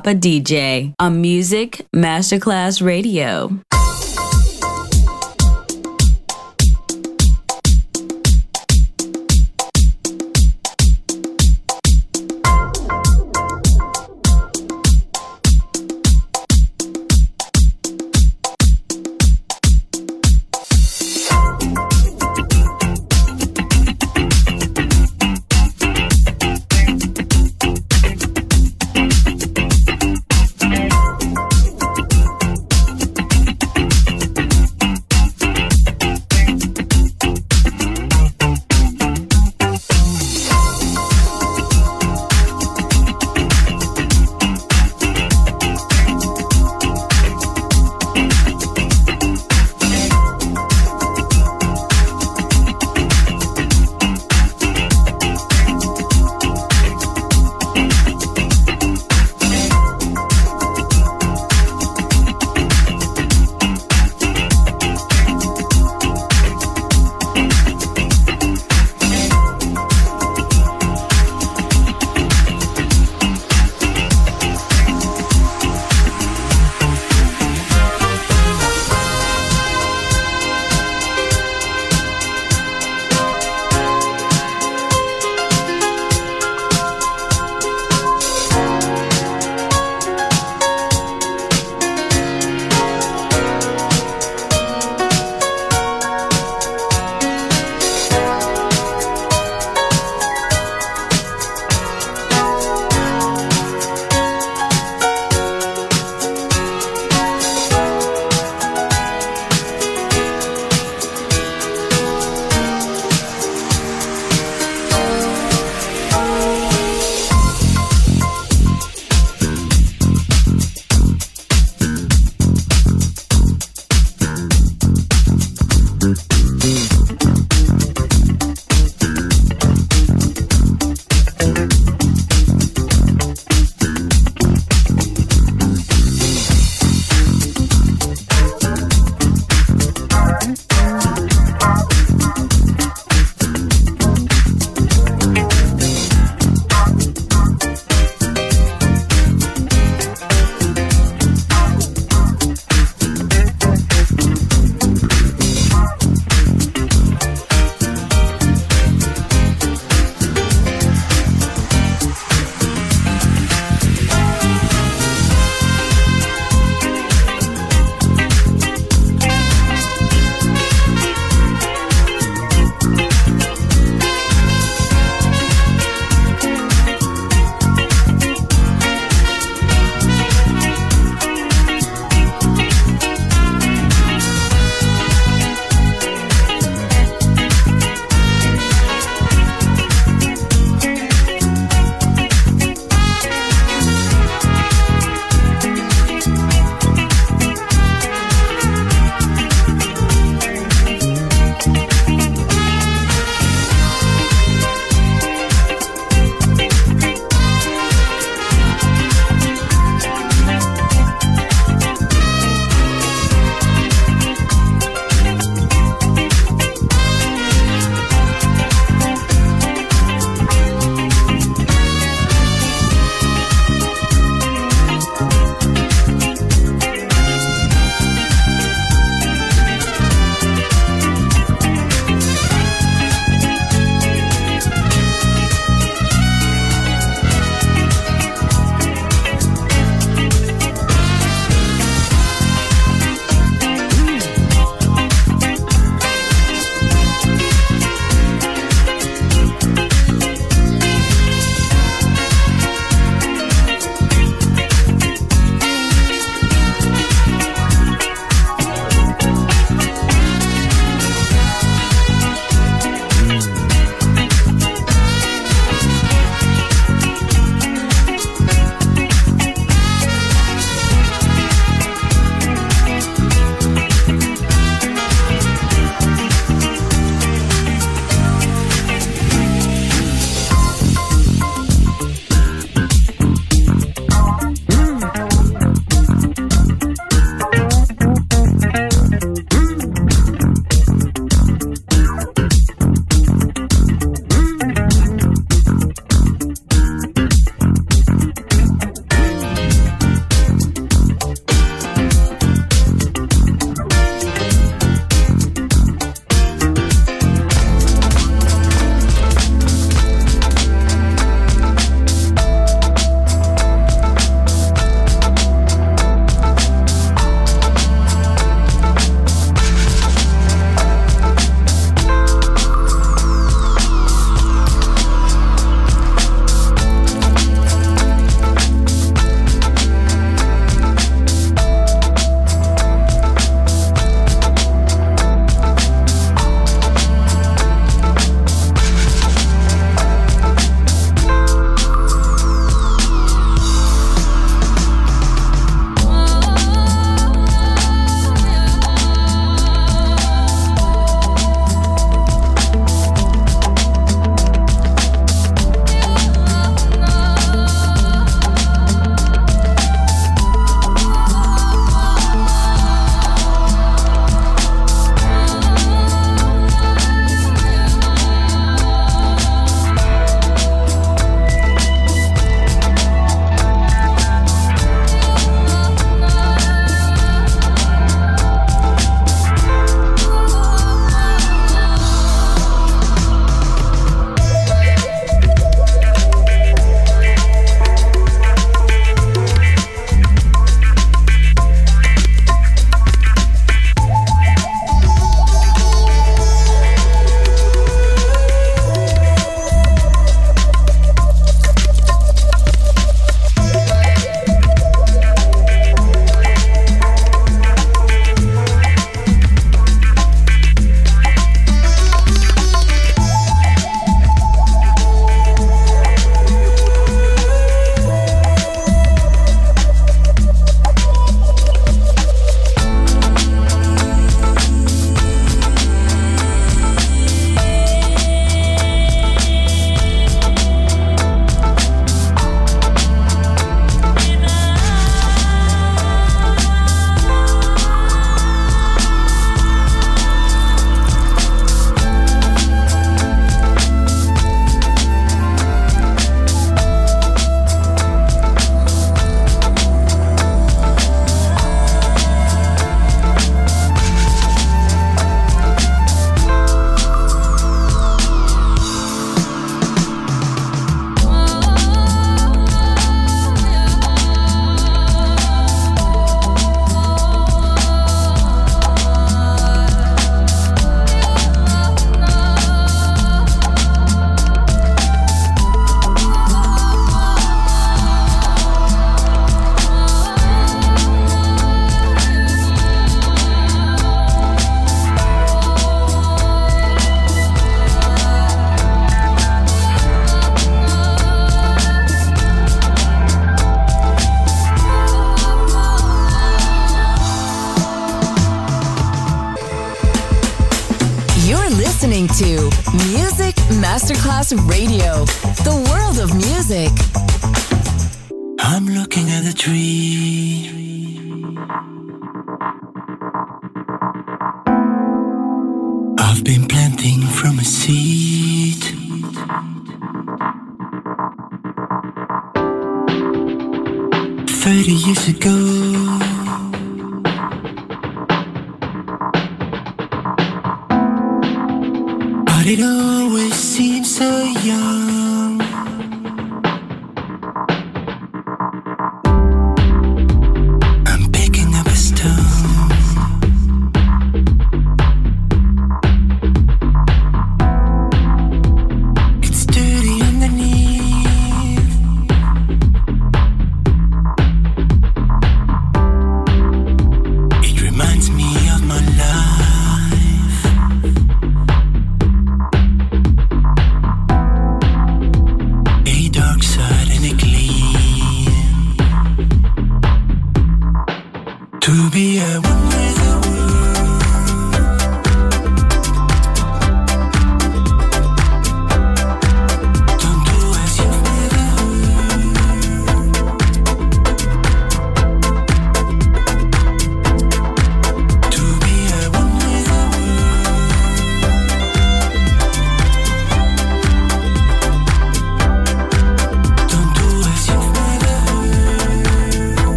Papa DJ. On Music Masterclass Radio.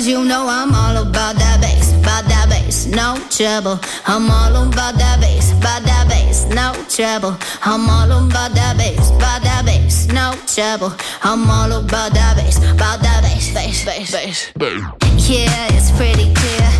Cause you know I'm all about that bass, about that bass, no trouble. I'm all about that bass, about that bass, no trouble. I'm all about that bass, about that bass, no trouble. I'm all about that bass, about that bass, bass, bass, bass. Yeah, it's pretty clear